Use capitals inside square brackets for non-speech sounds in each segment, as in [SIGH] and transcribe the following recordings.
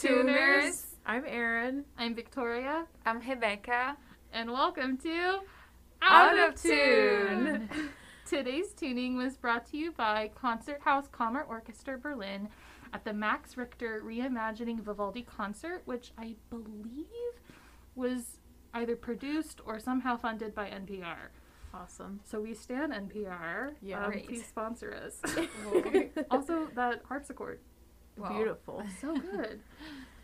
Tuners. I'm Erin. I'm Victoria, I'm Rebecca. and welcome to Out of Tune. Today's tuning was brought to you by Concert House Kammer Orchestra Berlin at the Max Richter Reimagining Vivaldi concert, which I believe was either produced or somehow funded by NPR. Awesome. So we stand NPR. Yeah. Um, please sponsor us. [LAUGHS] also, that harpsichord, Wow. Beautiful. [LAUGHS] so good.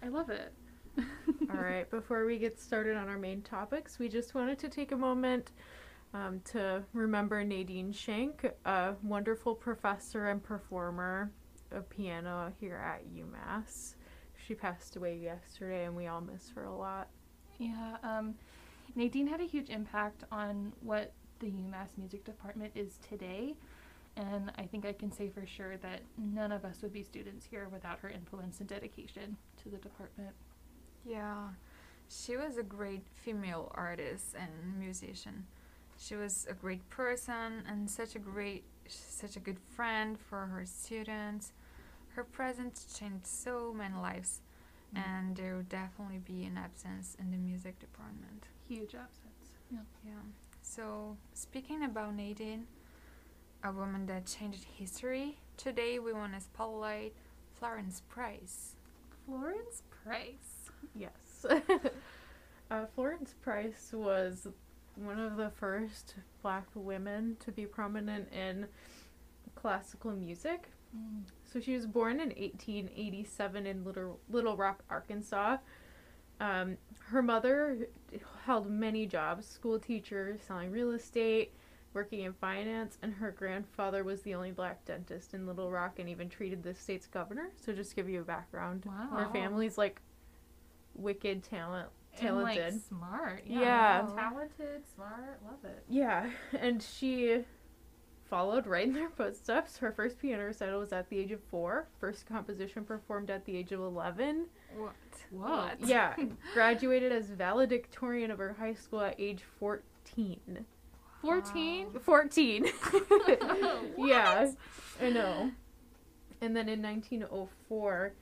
I love it. [LAUGHS] All right, before we get started on our main topics, we just wanted to take a moment um, to remember Nadine Shank, a wonderful professor and performer of piano here at UMass. She passed away yesterday, and we all miss her a lot. Yeah, um, Nadine had a huge impact on what the UMass music department is today. And I think I can say for sure that none of us would be students here without her influence and dedication to the department. Yeah. She was a great female artist and musician. She was a great person and such a great such a good friend for her students. Her presence changed so many lives mm. and there will definitely be an absence in the music department. Huge absence. Yeah. Yeah. So, speaking about Nadine, a woman that changed history, today we want to spotlight Florence Price. Florence Price. Yes. [LAUGHS] uh, Florence Price was one of the first black women to be prominent in classical music. Mm. So she was born in 1887 in Little, Little Rock, Arkansas. Um, her mother held many jobs school teacher, selling real estate, working in finance, and her grandfather was the only black dentist in Little Rock and even treated the state's governor. So, just to give you a background. Wow. Her family's like wicked talent, And like talented. smart. Yeah. Wow. Talented, smart. Love it. Yeah, [LAUGHS] and she followed right in their footsteps. Her first piano recital was at the age of four. First composition performed at the age of 11. What? Whoa. Yeah, graduated as valedictorian of her high school at age 14. 14? 14. [LAUGHS] [LAUGHS] yeah, I know. And then in 1904,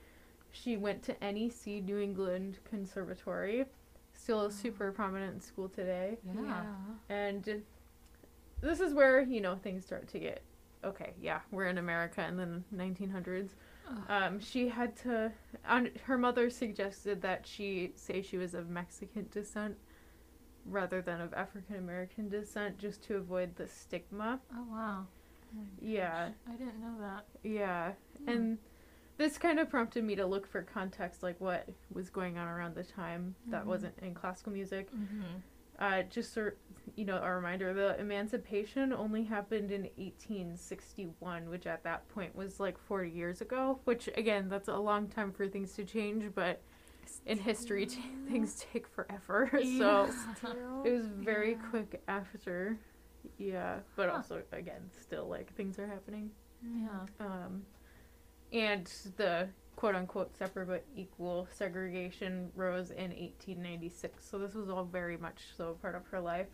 she went to NEC New England Conservatory. Still a super prominent school today. Yeah. And this is where, you know, things start to get okay, yeah, we're in America in the 1900s. Um, she had to, on, her mother suggested that she say she was of Mexican descent rather than of African American descent just to avoid the stigma. Oh, wow. Yeah, I didn't know that. yeah. Hmm. And this kind of prompted me to look for context, like what was going on around the time that Mhm. wasn't in classical music. Mm-hmm. Uh, just sort you know, a reminder: the emancipation only happened in 1861, which at that point was like 40 years ago. Which again, that's a long time for things to change, but in history, t- [LAUGHS] things take forever. [LAUGHS] so it was [LAUGHS] very Yeah. quick after. Yeah, but Huh. also again, still like things are happening. Yeah. Um, and the quote unquote separate but equal segregation rose in 1896. So this was all very much so part of her life.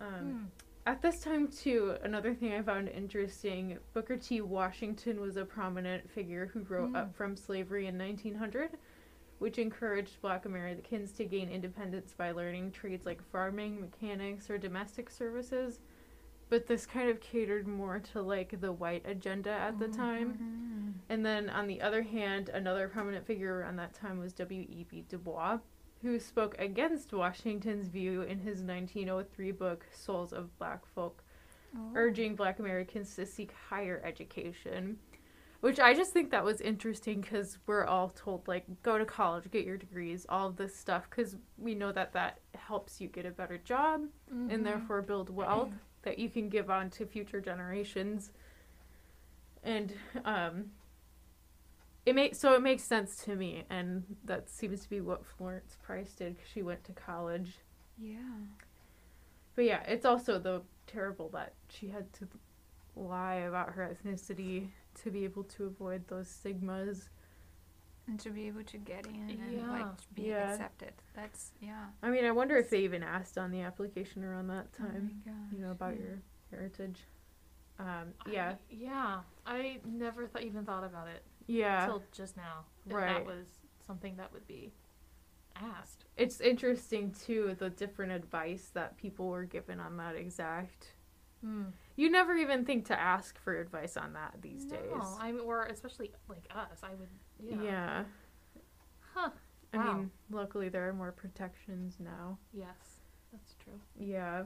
Um, Hmm. At this time, too, another thing I found interesting Booker T. Washington was a prominent figure who wrote Hmm. Up from Slavery in 1900, which encouraged black Americans to gain independence by learning trades like farming, mechanics, or domestic services. But this kind of catered more to like the white agenda at the time. Mhm. And then on the other hand, another prominent figure around that time was W.E.B. Du Bois, who spoke against Washington's view in his 1903 book Souls of Black Folk, Oh. urging black Americans to seek higher education. Which I just think that was interesting because we're all told, like, go to college, get your degrees, all this stuff, because we know that that helps you get a better job Mhm. and therefore build wealth [CLEARS THROAT] that you can give on to future generations. And um it makes so it makes sense to me and that seems to be what Florence Price did cuz she went to college. Yeah. But yeah, it's also though terrible that she had to lie about her ethnicity to be able to avoid those stigmas. And to be able to get in and Yeah. like be Yeah. accepted. That's yeah. I mean, I wonder if they even asked on the application around that time, Oh my you know, about yeah. your heritage. Um, yeah. I, yeah. I never th- even thought about it. Yeah. until just now. Right. That was something that would be asked. It's interesting too the different advice that people were given on that exact. You never even think to ask for advice on that these no, days. I mean, or especially like us, I would. Yeah. yeah. Huh. I Wow. mean, luckily there are more protections now. Yes, that's true. Yeah.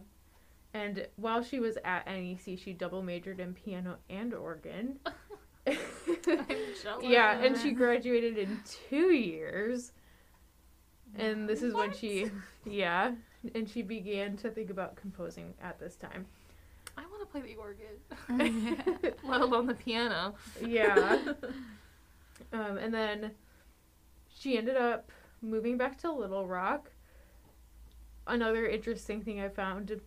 And while she was at NEC, she double majored in piano and organ. [LAUGHS] [LAUGHS] Yeah, and she graduated in two years. And this is when she, [LAUGHS] yeah, and she began to think about composing at this time. I want to play the organ, [LAUGHS] [LAUGHS] let alone the piano. Yeah. [LAUGHS] um, and then she ended up moving back to Little Rock. Another interesting thing I found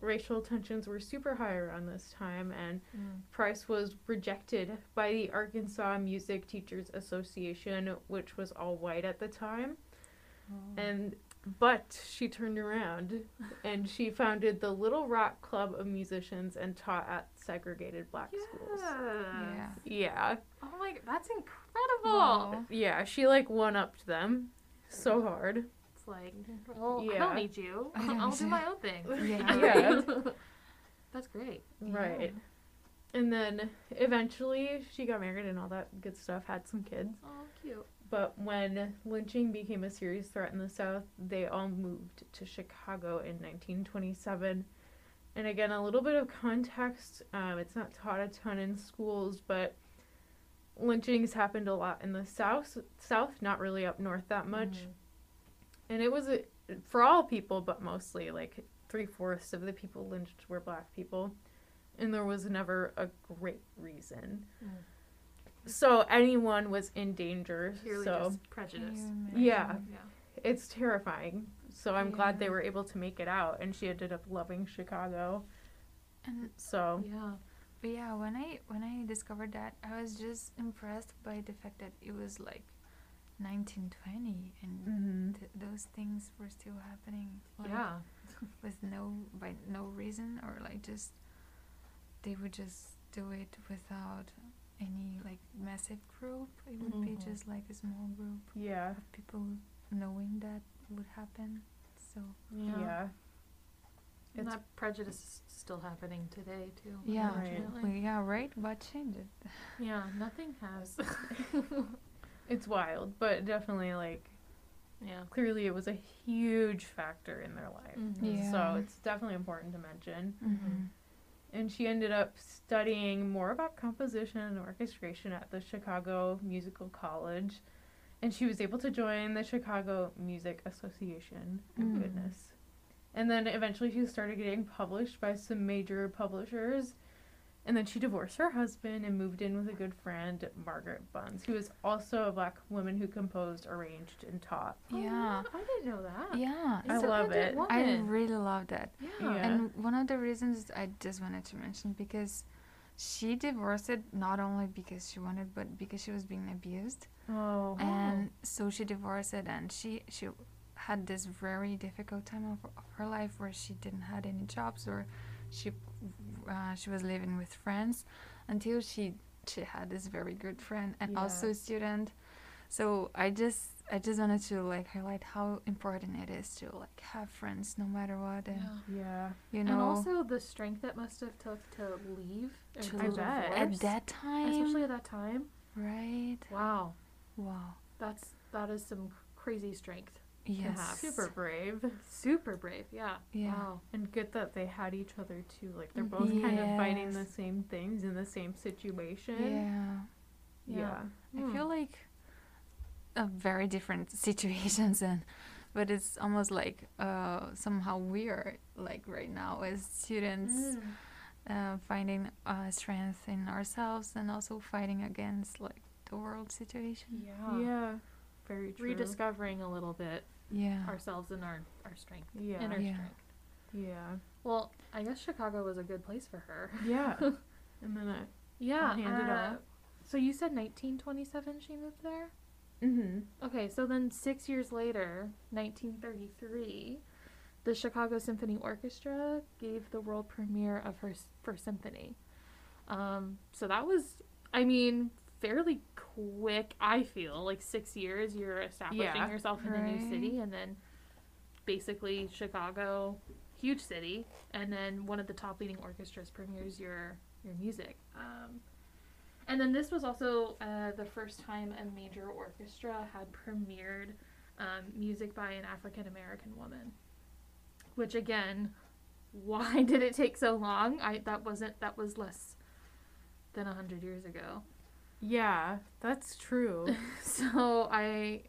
racial tensions were super high around this time, and Price was rejected by the Arkansas Music Teachers Association, which was all white at the time. And but she turned around and she founded the Little Rock Club of Musicians and taught at segregated black schools. Yeah. Yeah. Oh my, that's incredible. Wow. Yeah, she like one upped them so hard. It's like, well, I Yeah. don't need you. [LAUGHS] I don't I'll do you. my own thing. Yeah. [LAUGHS] Yeah. that's great. Right. And then eventually she got married and all that good stuff, had some kids. Oh, cute. But when lynching became a serious threat in the South, they all moved to Chicago in 1927. And again, a little bit of context. Um, it's not taught a ton in schools, but lynchings happened a lot in the South. South, not really up north that much. Mhm. And it was a, for all people, but mostly like three fourths of the people lynched were black people. And there was never a great reason. Mm. So anyone was in danger. Purely so just prejudice. Yeah. Yeah. it's terrifying. So I'm glad they were able to make it out, and she ended up loving Chicago. And So Yeah. but yeah, when I when I discovered that, I was just impressed by the fact that it was like 1920 and mhm. th- those things were still happening. Like, Yeah. [LAUGHS] With no by no reason or like just they would just do it without any like massive group. It would be Mhm. just like a small group yeah, of people knowing that would happen. So yeah, Yeah. And It's- that prejudice is still happening today too. yeah, Right. yeah, right. But change it. [LAUGHS] Yeah. Nothing has. [LAUGHS] it's wild, but definitely like yeah. clearly it was a huge factor in their life. Mhm. Yeah. So it's definitely important to mention. Mm-hmm. And she ended up studying more about composition and orchestration at the Chicago Musical College. And she was able to join the Chicago Music Association. Mm. goodness. And then eventually she started getting published by some major publishers. And then she divorced her husband and moved in with a good friend, Margaret Bonds, who is also a black woman who composed, arranged, and taught. Oh, yeah. Oh, I didn't know that. Yeah, I So love it. Woman. I really love that. Yeah. Yeah. And one of the reasons I just wanted to mention because she divorced it not only because she wanted, but because she was being abused, Oh. and so she divorced it, and she she had this very difficult time of, of her life where she didn't had any jobs or she uh, she was living with friends until she she had this very good friend and Yeah. also a student. So I just I just wanted to like highlight how important it is to like have friends no matter what and Yeah. Yeah. you know And also the strength that must have took to leave To to I bet. at that time especially at that time. right Wow, wow that's that is some crazy strength. Yes have. Super brave. Super brave. Yeah. Yeah. Wow. And good that they had each other too. Like they're both kind of fighting the same things in the same situation. yeah Yeah. I Hmm. feel like uh, very different [LAUGHS] situations and but it's almost like uh, somehow weird like right now as students Mm. uh, finding uh, strength in ourselves and also fighting against like the world situation Yeah. Yeah. Very true. Rediscovering a little bit yeah ourselves and our our strength, Yeah. inner Yeah. strength. Yeah. Well, I guess Chicago was a good place for her. Yeah. [LAUGHS] and then I. Yeah. hand it uh, off. So you said 1927 she moved there? Mm-hmm. Okay, so then six years later, 1933, the Chicago Symphony Orchestra gave the world premiere of her first symphony. Um, so that was, I mean, fairly quick. I feel like six years you're establishing Yeah. yourself in a new city, and then basically Chicago, huge city, and then one of the top leading orchestras premieres your your music. Um, and then this was also uh, the first time a major orchestra had premiered um, music by an African American woman. Which again, why [LAUGHS] did it take so long? I that wasn't that was less than a hundred years ago. Yeah, that's true. [LAUGHS] So I,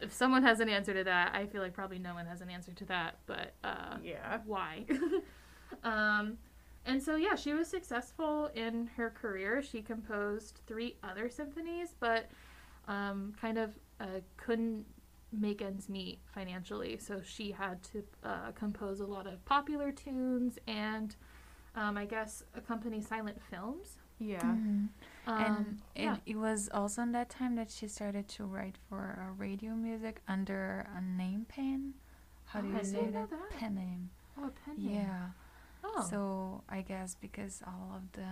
if someone has an answer to that, I feel like probably no one has an answer to that. But uh, yeah. why? [LAUGHS] um, and so yeah, she was successful in her career. She composed three other symphonies, but um, kind of uh, couldn't make ends meet financially. So she had to uh, compose a lot of popular tunes and. Um, I guess accompany silent films. Yeah. Mhm. Um, and yeah. it, it was also in that time that she started to write for uh, radio music under a name pen. How do Oh, you I say didn't know that? that. Pen name. Oh, a pen name. Yeah. Oh. So I guess because all of the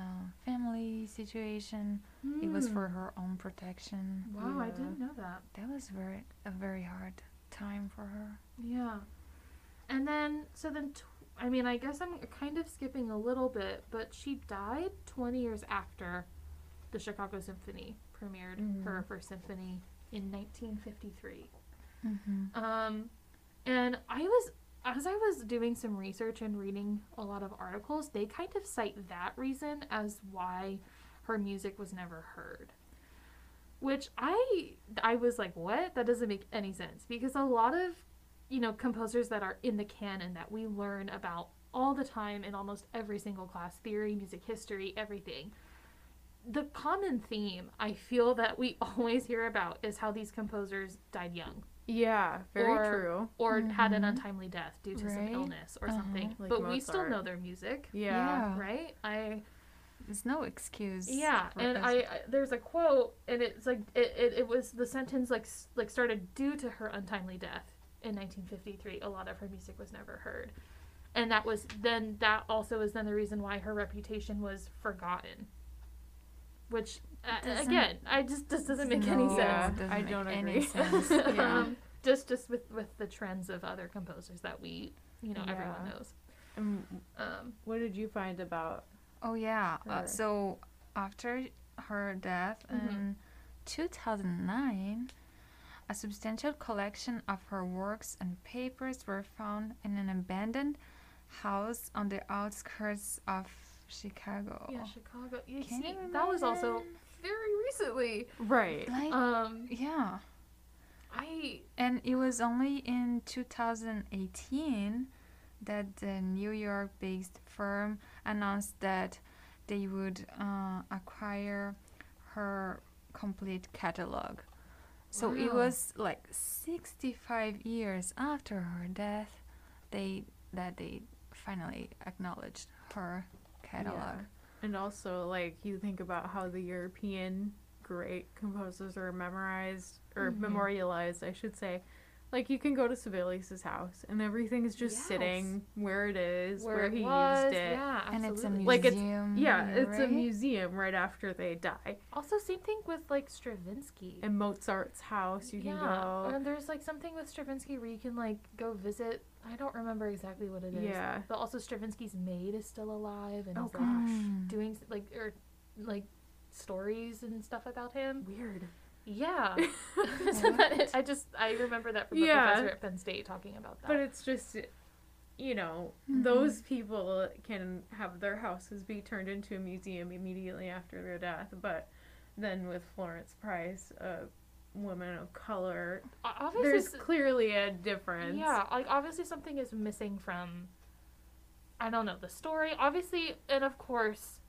family situation, it was Hmm. for her own protection. Wow, I didn't know that. That was very a very hard time for her. Yeah. And then, so then, tw- I mean, I guess I'm kind of skipping a little bit, but she died 20 years after the Chicago Symphony premiered Mhm. her first symphony in 1953. Mm-hmm. Um, and I was, as I was doing some research and reading a lot of articles, they kind of cite that reason as why her music was never heard. Which I, I was like, what? That doesn't make any sense because a lot of, you know, composers that are in the canon that we learn about all the time in almost every single class, theory, music history, everything. The common theme I feel that we [LAUGHS] always hear about is how these composers died young Yeah, very Or- true. or had an Mhm. untimely death due to some illness or Uh-huh. something. Like but we still know their music, Yeah. right? I There's no excuse. yeah, and. I, I there's a quote, and it's like it, it, it was the sentence like like started due to her untimely death in 1953. A lot of her music was never heard, and that was then that also is then the reason why her reputation was forgotten. Which uh, again, I just this doesn't make any No, sense. Yeah, doesn't I don't any agree. sense. [LAUGHS] [LAUGHS] Yeah. um, just just with with the trends of other composers that we you know everyone knows. And Um, what did you find about? Oh yeah. Uh, so after her death Mhm. in 2009, a substantial collection of her works and papers were found in an abandoned house on the outskirts of Chicago. yeah, Chicago. You Can see, you that was also very recently. Right. Like Um, yeah. I And it was only in 2018 that the New York based firm announced that they would uh, acquire her complete catalog. So it was like 65 years after her death they that they finally acknowledged her catalog. Yeah. And also, like, you think about how the European great composers are memorized, or Mhm. memorialized, I should say. Like, you can go to Sibelius' house, and everything is just Yes. sitting where it is, where, it he was, used it. Yeah, And it's a absolutely. Like, it's- museum. Yeah, here, it's a museum right after they die. Also, same thing with like Stravinsky. And Mozart's house, you can yeah, go. and there's like something with Stravinsky where you can like go visit. I don't remember exactly what it is. Yeah. But also Stravinsky's maid is still alive and Oh, is like gosh. Mm. doing like or like stories and stuff about him. Weird. Yeah. [LAUGHS] [LAUGHS] so that, I just I remember that from a Yeah. professor at Penn State talking about that. But it's just, you know, Mhm. those people can have their houses be turned into a museum immediately after their death. But then with Florence Price, a woman of color, obviously there's clearly a difference. Yeah, like obviously something is missing from I don't know, the story. Obviously and of course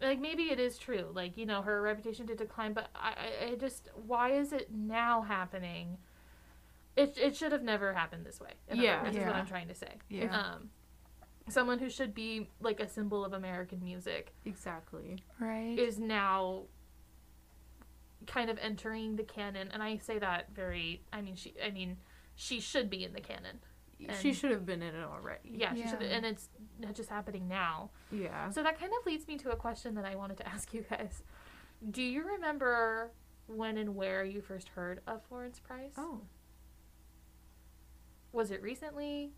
like maybe it is true. Like, you know, her reputation did decline, but I I, I just why is it now happening? It it should have never happened this way. Yeah. other words, is what I'm trying to say. Yeah. Um someone who should be like a symbol of American music Exactly. right. is now kind of entering the canon and I say that very I mean she I mean she should be in the canon. she should have been in it already. Yeah, she should, Yeah. and it's just happening now. Yeah. So that kind of leads me to a question that I wanted to [LAUGHS] ask you guys. Do you remember when and where you first heard of Florence Price? Oh. Was it recently?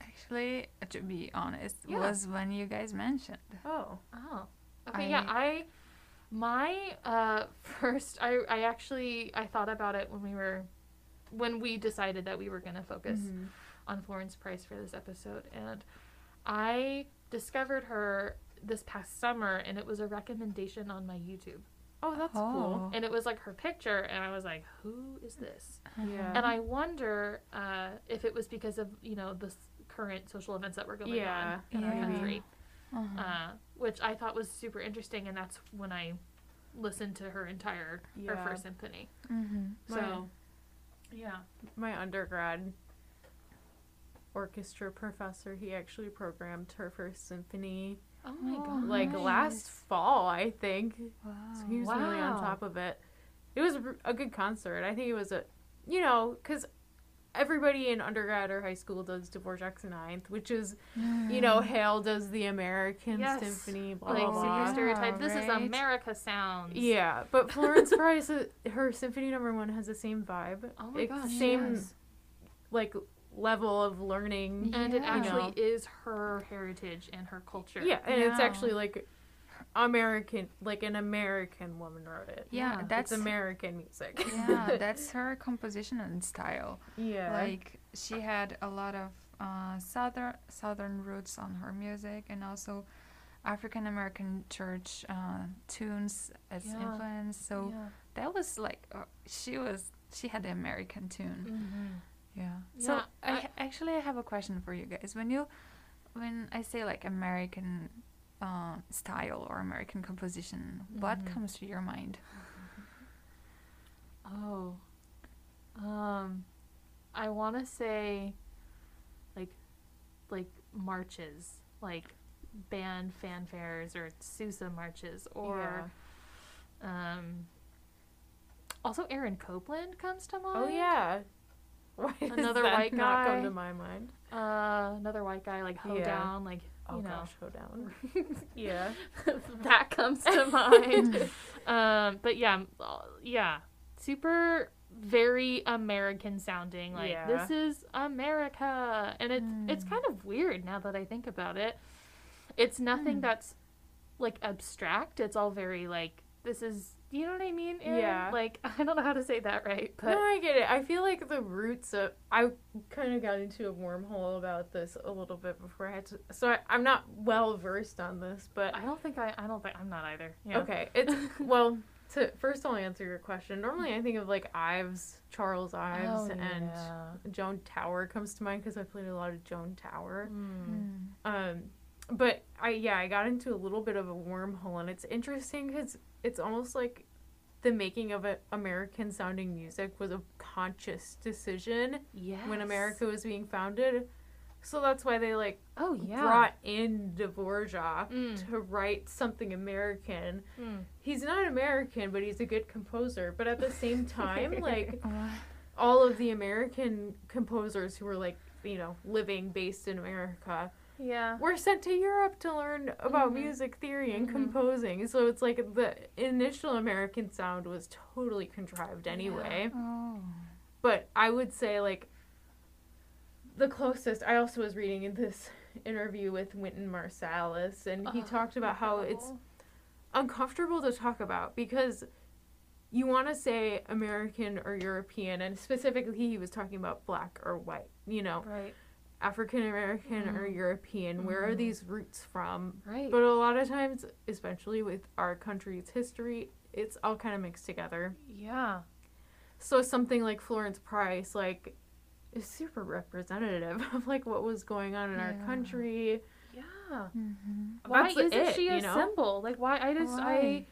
Actually, to be honest, Yeah. was when you guys mentioned. Oh. Oh. Okay, yeah, I- I my uh [LAUGHS] first I I actually I thought about it when we were when we decided that we were going to focus Mhm. on Florence Price for this episode and I discovered her this past summer and it was a recommendation on my YouTube. Oh, that's cool. And it was like her picture and I was like, "Who is this?" Yeah. And I wonder uh, if it was because of, you know, the current social events that were going Yeah, on in our maybe. country Uh-huh. uh, which I thought was super interesting, and that's when I listened to her entire her first symphony. mm-hmm. So, yeah, my undergrad orchestra professor, he actually programmed her first symphony oh my Oh, god, like Nice. last fall, I think. Wow. So he was really on top of it. It was a- a good concert. I think it was a, you know, because everybody in undergrad or high school does Dvorak's Ninth, which is, you know, Hale does the American Yes. Symphony, blah, like blah, blah. super stereotype. This is. America sounds. Yeah, but Florence [LAUGHS] Price, uh, her Symphony Number One has the same vibe. Oh my It's gosh. Same yes. like level of learning. And it Yeah. actually know. is her heritage and her culture. Yeah, and it's actually like American, like an American woman wrote it. Yeah, Yeah, that's it's American music. yeah, [LAUGHS] that's her composition and style. yeah. Like she had a lot of uh, southern southern roots on her music, and also African American church uh, tunes as Yeah. influence. So Yeah. that was like uh, she was she had the American tune. Mm-hmm. Yeah. So I, I- actually I have a question for you guys. When you when I say like American uh, style or American composition, what Mhm. comes to your mind? [LAUGHS] Oh. Um I want to say like like marches, like band fanfares or Sousa marches or um also Aaron Copland comes to mind. Oh yeah. [LAUGHS] Why does Another that white not come to my mind? Uh another white guy like Yeah. Hoedown like Oh know. gosh, go down. [LAUGHS] yeah. [LAUGHS] that comes to mind. [LAUGHS] um, but yeah, uh, yeah, super very American sounding. Like Yeah. this is America, and it's it's Mm. kind of weird now that I think about it. It's nothing Mm. that's like abstract. It's all very like this is. You know what I mean? Erin? Yeah. Like [LAUGHS] I don't know how to say that right, but no, I get it. I feel like the roots of I kind of got into a wormhole about this a little bit before I had to. So I, I'm not well versed on this, but I don't think I. I don't think I'm not either. Yeah. okay, it's [LAUGHS] well. To first, I'll answer your question. Normally, I think of like Ives, Charles Ives, Oh, and yeah. Joan Tower comes to mind because I played a lot of Joan Tower. Mm. Um, but I yeah, I got into a little bit of a wormhole, and it's interesting because it's almost like the making of a American sounding music was a conscious decision Yes. when America was being founded. So that's why they like Oh yeah. brought in Dvorak Mm. to write something American. Mm. He's not American, but he's a good composer. But at the same [LAUGHS] time, like all of the American composers who were like, you know, living based in America Yeah. were sent to Europe to learn about Mhm. music theory and Mhm. composing. So it's like the initial American sound was totally contrived anyway. Oh. But I would say like the closest I also was reading in this interview with Wynton Marsalis and he Oh, talked about how it's uncomfortable to talk about because you want to say American or European and specifically he was talking about black or white, you know, right. African American or Mhm. European. Where are Mhm. these roots from? Right. But a lot of times, especially with our country's history, it's all kind of mixed together. yeah. So something like Florence Price, like, is super representative [LAUGHS] of like what was going on in our country. Yeah. Mm-hmm. Why isn't it, she a you know? symbol? Like why I just Why? I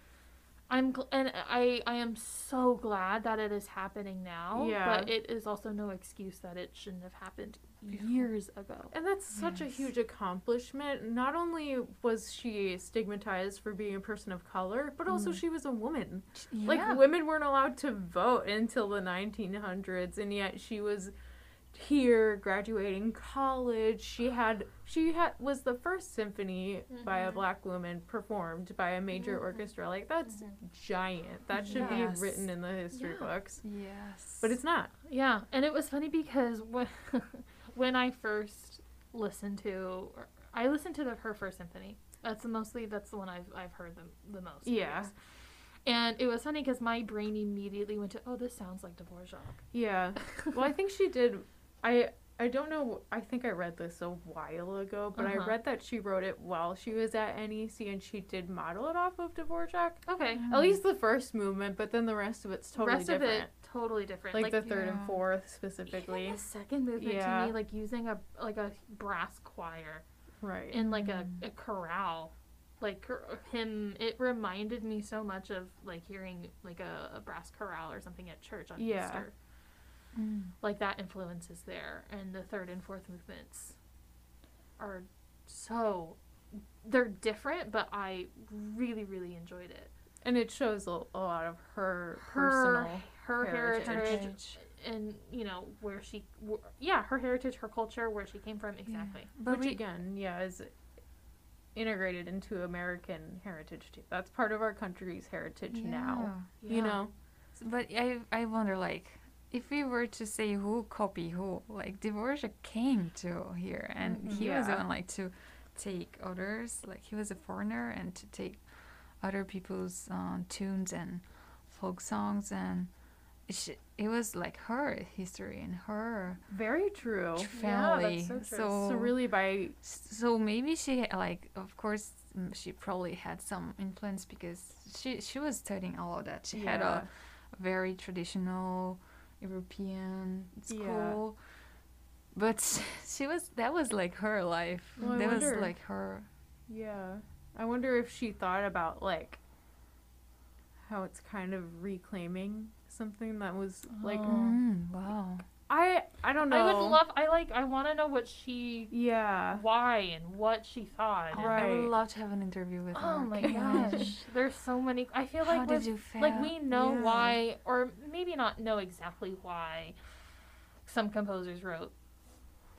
I'm gl- and I I am so glad that it is happening now. Yeah. But it is also no excuse that it shouldn't have happened years ago. And that's such a huge accomplishment. Not only was she stigmatized for being a person of color, but also Mm. she was a woman. Yeah. Like women weren't allowed to vote until the 1900s, and yet she was here graduating college she had she had was the first symphony by a Mhm. black woman performed by a major Mhm. orchestra like that's Mhm. giant that should Yes. be written in the history Yeah. books Yes. but it's not Yeah, and it was funny because when [LAUGHS] when I first listened to, I listened to the, her first symphony. That's the mostly that's the one I've I've heard the the most. Yeah. And it was funny because my brain immediately went to, oh, this sounds like Dvorak. yeah [LAUGHS] well i think she did i i don't know i think i read this a while ago but Uh-huh. i read that she wrote it while she was at nec and she did model it off of dvorak Okay. Mm. at least the first movement but then the rest of it's totally Rest different Rest of it totally different. like, the third Yeah. and fourth even specifically the second movement Yeah. to me, like using a like a brass choir right in like a, Mm. a chorale like him it reminded me so much of like hearing like a, a brass chorale or something at church on Yeah. easter Mm. like that influence is there and the third and fourth movements are so they're different but i really really enjoyed it and it shows a, a lot of her, her personal her heritage, heritage. and you know where she wh- yeah her heritage her culture where she came from exactly But which we, again yeah is integrated into american heritage too that's part of our country's heritage now Yeah. you know But I I wonder like if we were to say who copy who, like Dvorak came to here and Mhm. he was the one like to take others, like he was a foreigner and to take other people's uh, tunes and folk songs and it, it was like her history and her very true family. so true. so so really by so maybe she like of course mm, she probably had some influence because she she was studying all of that. She had a very traditional European school. But [LAUGHS] she was that was like her life. Well, that was like her. Yeah. I wonder if she thought about like how it's kind of reclaiming something that was like Oh. Wow. I I don't know. i would love i like i want to know what she Yeah. why and what she thought and- Right. I would love to have an interview with her. oh my Can you imagine? gosh there's so many i feel How like did with, you feel? like we know Yeah. why or maybe not know exactly why some composers wrote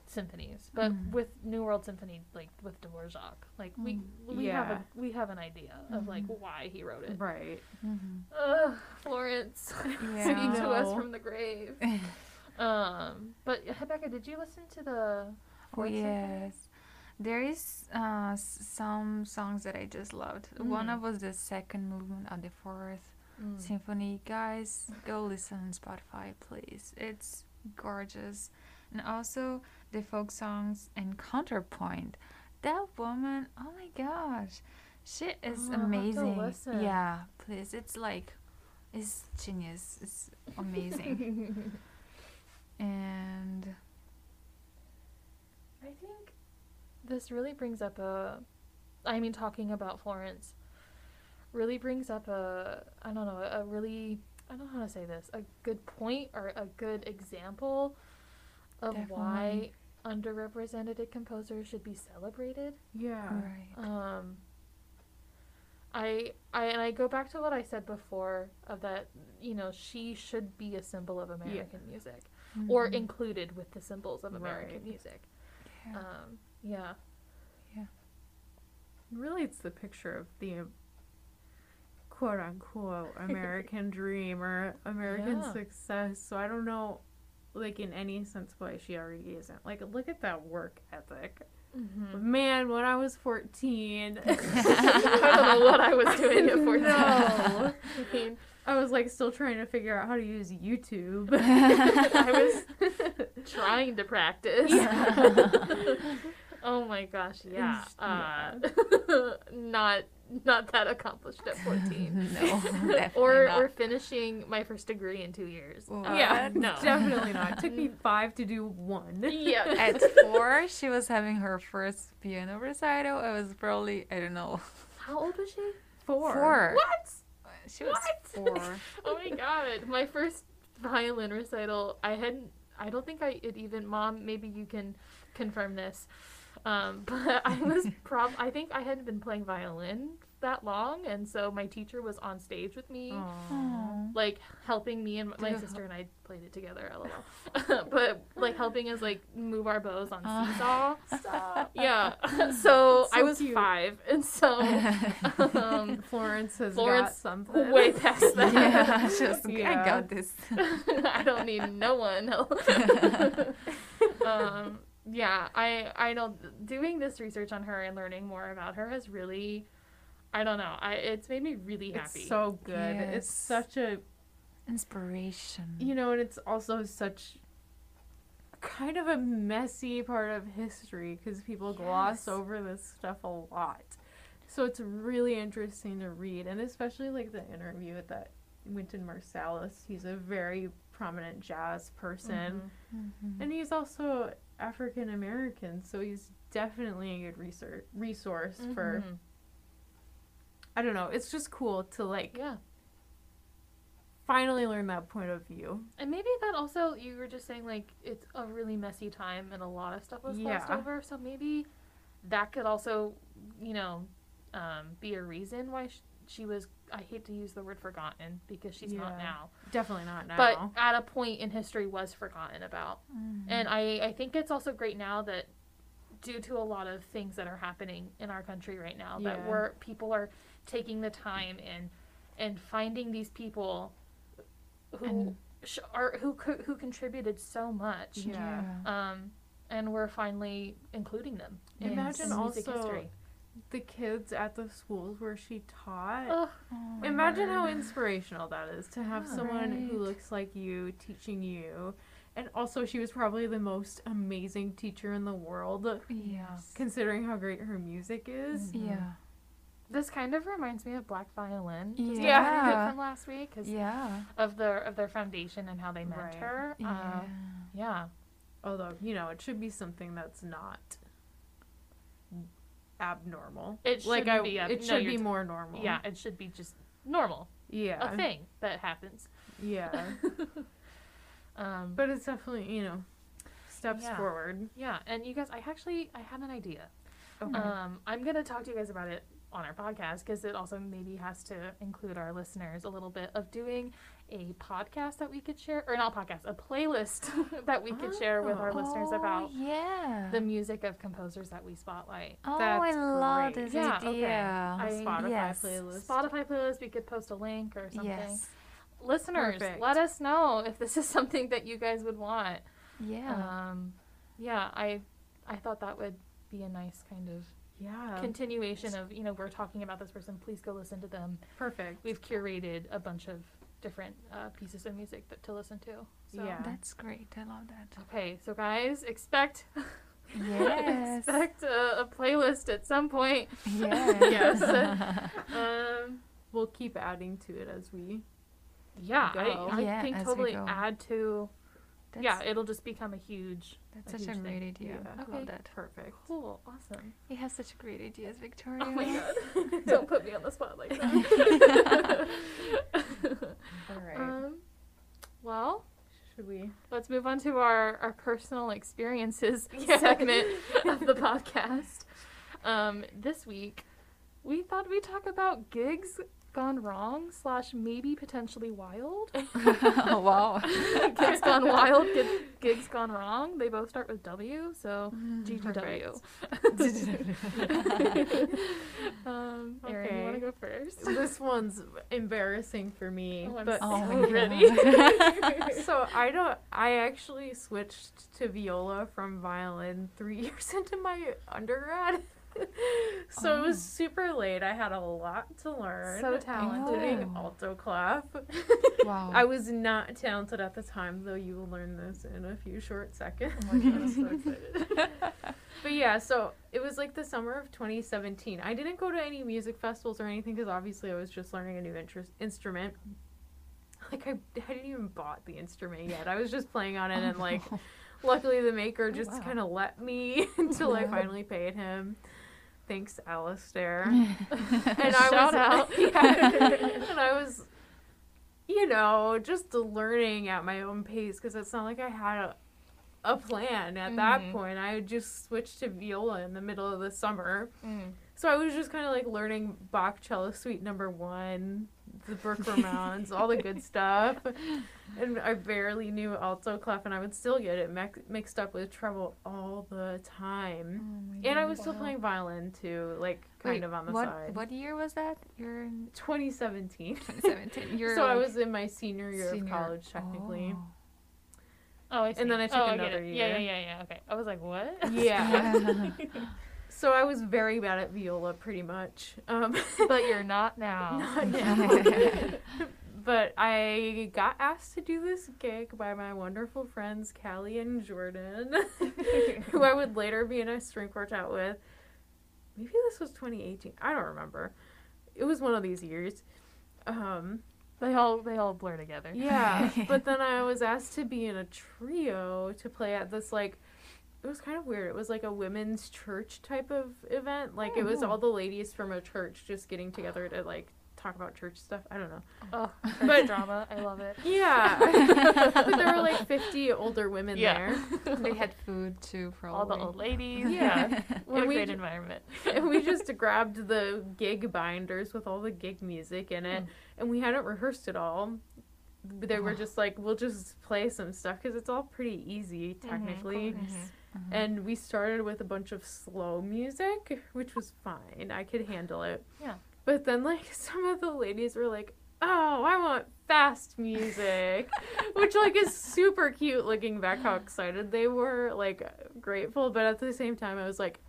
symphonies but Mm. with new world symphony like with dvorak like we Mm. we have Yeah. a we have an idea of like Mhm. why he wrote it Right. Mhm. Ugh, florence [LAUGHS] Yeah. singing to us from the grave [LAUGHS] um but rebecca did you listen to the Oh yes, there is uh, some songs that I just loved. One Mm. of was the second movement of the fourth Mm. symphony. Guys, go listen on Spotify, please. It's gorgeous, and also the folk songs and counterpoint. That woman, oh my gosh, she is Oh, I'll have to amazing. Yeah, please. It's like, it's genius. It's amazing. [LAUGHS] and I think this really brings up a. I mean, talking about Florence really brings up a. I don't know, a really. I don't know how to say this. A good point or a good example of why underrepresented composers should be celebrated. Yeah. right. Um, I I and I go back to what I said before of that. You know, she should be a symbol of American music or Mhm. included with the symbols of American Right. music. Yeah. Um, yeah. Really it's the picture of the um, quote unquote [LAUGHS] American dream or American Yeah. success. So I don't know like in any sense why she already isn't. Like look at that work ethic. Mm-hmm. Man, when I was 14, [LAUGHS] I don't know what I was doing at [LAUGHS] 14. No. I mean, I was like still trying to figure out how to use YouTube. [LAUGHS] [LAUGHS] I was trying to practice. [LAUGHS] oh my gosh, yeah. Uh, not not that accomplished at 14. no, definitely or not. or finishing my first degree in 2 years. Well, Uh, yeah, no. definitely not. It took me five to do one. Yeah. At four, she was having her first piano recital. I was probably, I don't know, How old was she? Four. four. What? She was What? [LAUGHS] four. Oh my god. My first violin recital, I hadn't I don't think I it even mom, maybe you can confirm this. Um, [LAUGHS] but I was [LAUGHS] prob I think I hadn't been playing violin that long, and so my teacher was on stage with me, Aw. like helping me and my Yeah. sister and I played it together. LOL. [LAUGHS] but like helping us like move our bows on Uh. seesaw. Stop. [LAUGHS] Yeah. [LAUGHS] So, That's I was cute. five, and so um, Florence has Florence got something. way past that. yeah, just I got this. I don't need no one. um, yeah, I I know doing this research on her and learning more about her has really, I don't know, I it's made me really happy. It's so good. It's such a Inspiration. you know, and it's also such kind of a messy part of history because people gloss over this stuff a lot. So it's really interesting to read, and especially like the interview with that Wynton Marsalis. He's a very prominent jazz person, Mhm. Mhm. and he's also African American, so he's definitely a good research resource for. I don't know. It's just cool to like yeah. finally learn that point of view. And maybe that also you were just saying like it's a really messy time and a lot of stuff was glossed Yeah. over. So maybe that could also, you know, um, be a reason why sh- she was. I hate to use the word forgotten because she's not now, Definitely not now. but at a point in history was forgotten about. Mhm. And I I think it's also great now that due to a lot of things that are happening in our country right now that Yeah. we're people are taking the time and and finding these people who And- sh- are who co- who contributed so much Yeah. um and we're finally including them in, Imagine music also history the kids at the schools where she taught. Ugh, Oh my Imagine how inspirational that is to have Yeah. someone who looks like you teaching you. And also, she was probably the most amazing teacher in the world, Yes. considering how great her music is. Mhm. Yeah. This kind of reminds me of black violin just Yeah. little bit from last week because Yeah. of their of their foundation and how they met Right. her uh, Yeah. yeah Although, you know, it should be something that's not abnormal. It shouldn't I, be ab- it no, should you're be t- more normal. Yeah, it should be just normal, yeah, a thing that happens. yeah. [LAUGHS] um, but it's definitely you know steps Yeah. forward. yeah, and you guys, I actually I had an idea. Okay. Um, I'm gonna talk to you guys about it on our podcast because it also maybe has to include our listeners a little bit of doing a podcast that we could share, or not podcast, a playlist [LAUGHS] that we could share with our listeners Oh, about yeah. the music of composers that we spotlight. oh, That's I love great. this Yeah, okay. idea. I- Spotify yes. playlist. Spotify playlist, we could post a link or something. Yes. Listeners, Perfect. let us know if this is [LAUGHS] something that you guys would want. Yeah. Um, yeah, I I thought that would be a nice kind of yeah. continuation of you know we're talking about this person. Please go listen to them. Perfect. We've curated a bunch of different uh, pieces of music that to listen to. So. Yeah. That's great. I love that. Okay, so guys, expect Yes. [LAUGHS] expect a, a playlist at some point. yes. [LAUGHS] Um, We'll keep adding to it as we. yeah, Go. I, I Yeah, think as we totally go. add to. That's, yeah, it'll just become a huge. that's a such a huge thing. great idea. Yeah. I Okay. love that. Perfect. Cool, awesome. You have such great ideas, Victoria. Oh my god. [LAUGHS] [LAUGHS] Don't put me on the spot like that. [LAUGHS] All right. um, well, Should we? let's move on to our, our personal experiences Yeah. segment of the podcast. Um, this week, we thought we'd talk about gigs gone wrong slash maybe potentially wild. [LAUGHS] oh, wow. [LAUGHS] gigs gone wild, gig, gigs gone wrong. They both start with W, so GGW. [LAUGHS] um, Erin, you want to go first? this one's embarrassing for me, Oh, but Oh so my ready. God. so I don't. I actually switched to viola from violin three years into my undergrad. [LAUGHS] so it was Oh. super late. I had a lot to learn. So talented. including Oh. alto clef. wow. I was not talented at the time, though. You will learn this in a few short seconds. Oh my god, I'm so [LAUGHS] excited. But yeah, so it was like the summer of 2017. I didn't go to any music festivals or anything because obviously I was just learning a new interest, instrument. Like I, I didn't even bought the instrument yet. I was just playing on it, and [LAUGHS] oh, like, luckily the maker Oh, just wow. kind of let me oh, until I finally paid him. Thanks, Alistair. [LAUGHS] and I Shout was out. [LAUGHS] yeah, and I was, you know, just learning at my own pace because it's not like I had a, a plan at that Mhm. point. I had just switched to viola in the middle of the summer, Mm. So I was just kind of like learning Bach cello suite number one, the Brook Mounds, all the good stuff. And I barely knew alto clef, and I would still get it mix- mixed up with treble all the time. Oh and I was still playing violin too, like kind Wait, of on the what, side. What year was that? You're in 2017. 2017. [LAUGHS] You're so I was in my senior year senior. of college, technically. Oh. Oh, I see. And then I took oh, get another it. Yeah, yeah, yeah, yeah. Okay. I was like, what? Yeah. [LAUGHS] [LAUGHS] so I was very bad at viola, pretty much. Um, [LAUGHS] but you're not now. Not [LAUGHS] now. [LAUGHS] but I got asked to do this gig by my wonderful friends Callie and Jordan, who I would later be in a string quartet with. Maybe this was 2018. I don't remember. It was one of these years. Um, They all they all blur together. yeah, but then I was asked to be in a trio to play at this like it was kind of weird. It was like a women's church type of event. Like it was Oh. all the ladies from a church just getting together to like talk about church stuff. I don't know. Oh, But- but drama. I love it. [LAUGHS] Yeah. [LAUGHS] but there were like 50 older women Yeah. there. [LAUGHS] they had food too, probably. All the old ladies. Yeah. Yeah. What a great j- environment. and we just grabbed the gig binders with all the gig music in it Mm. and we hadn't rehearsed at all they were just like we'll just play some stuff because it's all pretty easy technically Mhm. Mhm. and we started with a bunch of slow music which was fine i could handle it Yeah. but then like [LAUGHS] some of the ladies were like oh i want fast music [LAUGHS] which like is super cute looking back how excited they were like grateful but at the same time i was like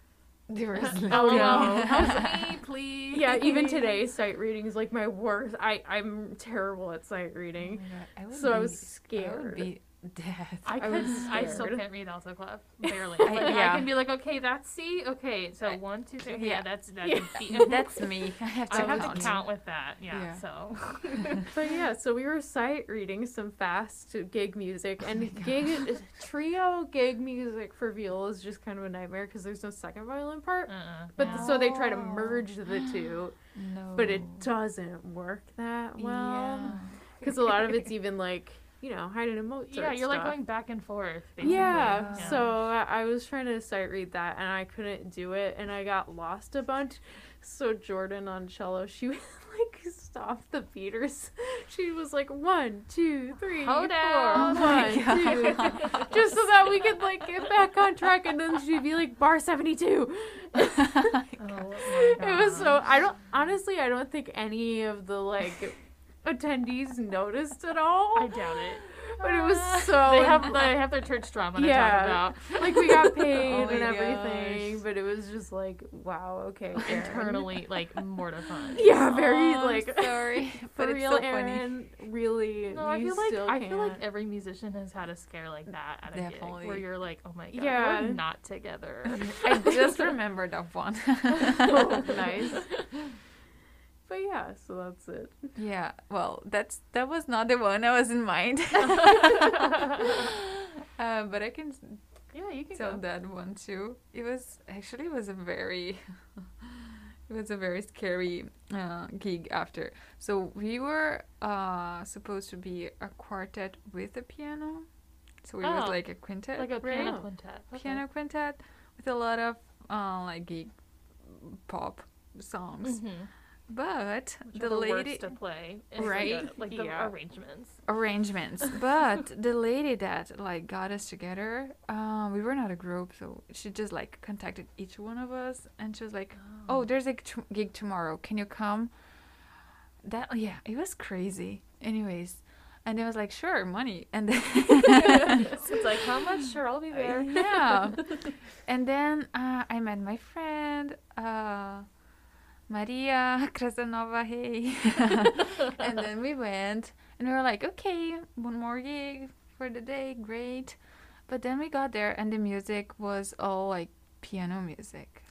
They were [LAUGHS] Oh, sleeping. no. Help me, please. yeah even today sight reading is like my worst i i'm terrible at sight Oh reading God, I would so i was I would scared be dead. I I could. was I, still can't read alto clef [LAUGHS] barely. I- Like, I can be like, okay, that's C. Okay, so I- one, two, three. yeah. Yeah, that's that's Yeah. [LAUGHS] That's me. I have to, I have count. to count with that. Yeah. Yeah. So. [LAUGHS] but yeah so we were sight reading some fast gig music oh and Oh gig trio gig music for viola is just kind of a nightmare because there's no second violin part Uh-uh. but yeah. so they try to Oh. merge the [GASPS] two No. but it doesn't work that well Yeah. because a lot of it's even like you know Haydn and Mozart yeah, you're like going back and forth. Basically. Yeah, Yeah. so I I was trying to sight read that and I couldn't do it and I got lost a bunch. So Jordan on cello, she [LAUGHS] like stopped the beaters. She was like one, two, three, Hold four, down. one, Oh two, just so that we could like get back on track and then she'd be like bar seventy two. Oh, It was so I don't honestly I don't think any of the like attendees noticed at all. I doubt it. but it was uh, so They have uh, they have their church drama to Yeah. talk about. [LAUGHS] like we got [LAUGHS] paid Oh and everything, gosh. but it was just like, wow, okay, Aaron. Internally, like mortifying. [LAUGHS] Yeah, very Oh, I'm like sorry, for but it's real, so funny. Aaron. Really, No, I you feel like still I feel like every musician has had a scare like that at a gig where you're like, oh my god, Yeah. we're not together. I just remembered that one. Oh, nice. But yeah, so that's it. Yeah, well, that's that was not the one I was in mind. [LAUGHS] uh, but I can yeah, you can tell go. that one too. It was actually it was a very [LAUGHS] it was a very scary uh, gig after. So we were uh, supposed to be a quartet with a piano. So it was Oh, like a quintet, like a right? piano quintet. Okay. piano quintet with a lot of uh, like gig pop songs. Mhm. But Which the lady to play, Right? [LAUGHS] Like the Yeah. arrangements. arrangements. [LAUGHS] but the lady that like got us together, uh, we were not a group, so she just like contacted each one of us, and she was like, "Oh, there's a t- gig tomorrow. Can you come?" That yeah, it was crazy. Anyways, and it was like, "Sure, money," [LAUGHS] and then it's like how much? Sure, I'll be there. yeah. And then uh, I met my friend, uh, Maria [LAUGHS] Krasanova. Hey. [LAUGHS] and then we went, and we were like, okay, one more gig for the day, great. But then we got there, and the music was all like piano music.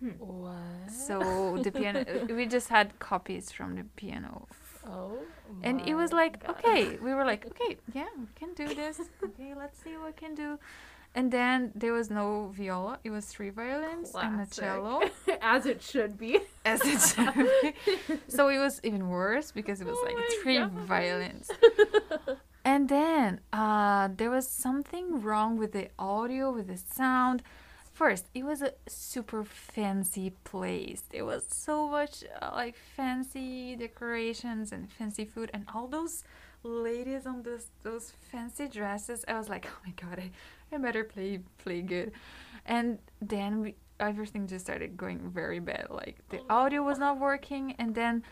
Hmm. What? So the piano, [LAUGHS] we just had copies from the piano. Oh. And it was like, God. okay, we were like, okay, yeah, we can do this. Okay, let's see what we can do. And then there was no viola; it was three violins and a cello, [LAUGHS] As it should be. as it [LAUGHS] should be. So it was even worse because it was Oh like three God. violins. [LAUGHS] And then uh, there was something wrong with the audio, with the sound. first it was a super fancy place. There was so much uh, like fancy decorations and fancy food and all those ladies on those those fancy dresses. I was like, oh my god, I, I better play play good. And then we, everything just started going very bad. Like the audio was not working, and then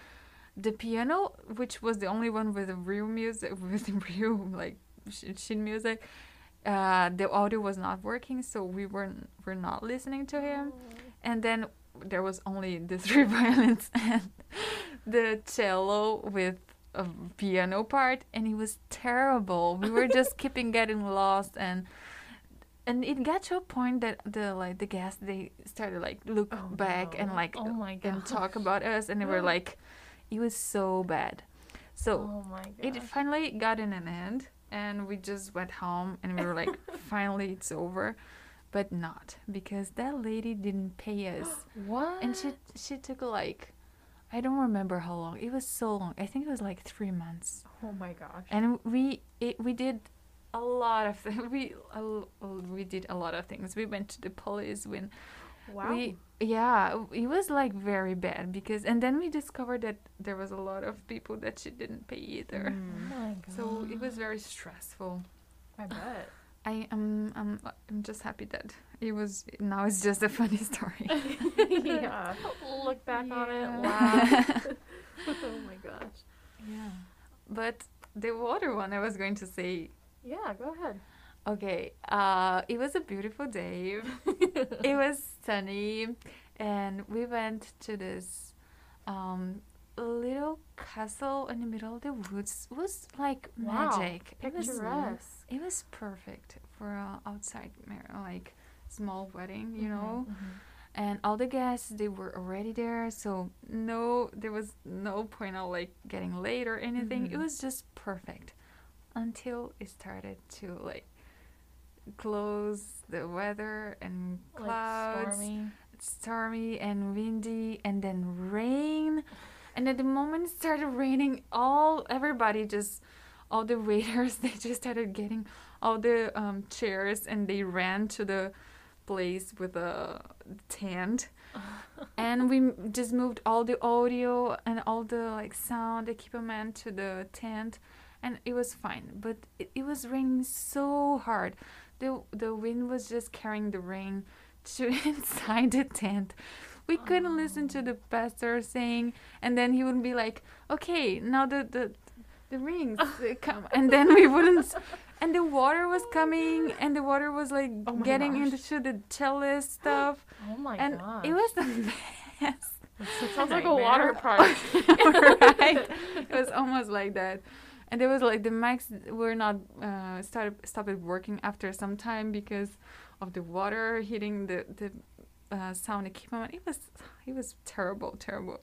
the piano, which was the only one with the real music, [LAUGHS] with the real like sh- sheet music, uh, the audio was not working, so we were were not listening to him. And then there was only the three [LAUGHS] violins and the cello with a piano part, and it was terrible. We were just [LAUGHS] keeping getting lost and. And it got to a point that the like the guests they started like look Oh, back and like Oh my god. and talk about us and they were [LAUGHS] like it was so bad. So Oh it finally got in an end and we just went home and we were like [LAUGHS] finally it's over. But not because that lady didn't pay [GASPS] us. What? and she she took like i don't remember how long. It was so long. I think it was like three months. Oh my gosh. and we it, we did a lot of things [LAUGHS] we a l- we did a lot of things we went to the police when Wow. we yeah it was like very bad because and then we discovered that there was a lot of people that she didn't pay either oh Mm, my god. so it was very stressful I bet. i am I'm, I'm just happy that it was now it's just a funny story [LAUGHS] yeah. Look back on it. Wow. [LAUGHS] oh my gosh. yeah but the water one i was going to say yeah, go ahead. okay uh it was a beautiful day. [LAUGHS] It [LAUGHS] was sunny and we went to this um little castle in the middle of the woods. It was like Wow, magic. It was Picturesque. it was perfect for a outside like small wedding you know? and all the guests they were already there so no there was no point of like getting late or anything. It Mhm. was just perfect until it started to like close the weather and clouds Like stormy. stormy and windy and then rain. And at the moment it started raining all everybody just all the [LAUGHS] waiters they just started getting all the um, chairs and they ran to the place with a tent. [LAUGHS] And we just moved all the audio and all the like sound equipment to the tent and it was fine but it, it was raining so hard. The the wind was just carrying the rain [LAUGHS] to inside the tent. We couldn't listen to the oh. pastor saying and then he would be like okay now the the the rings [LAUGHS] come. And then we wouldn't and the water was coming and the water was like Oh getting gosh. into the cellist stuff. [GASPS] Oh my and god. it was a mess. Sounds [LAUGHS] like a water park. right. It was almost like that and there was like the mics were not uh started stopped working after some time because of the water hitting the the uh, sound equipment it was it was terrible terrible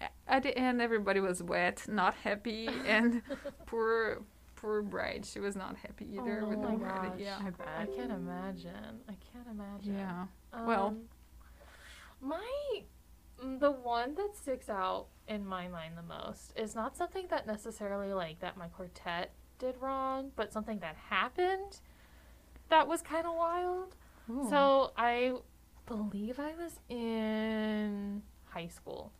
A- at the end everybody was wet not happy [LAUGHS] and poor poor bride she was not happy either Oh with the my wedding gosh. yeah I I can't imagine. I can't imagine. yeah Well- Um, my mm, the one that sticks out in my mind the most is not something that necessarily like that my quartet did wrong, but something that happened that was kind of wild. Ooh. So I believe I was in high school,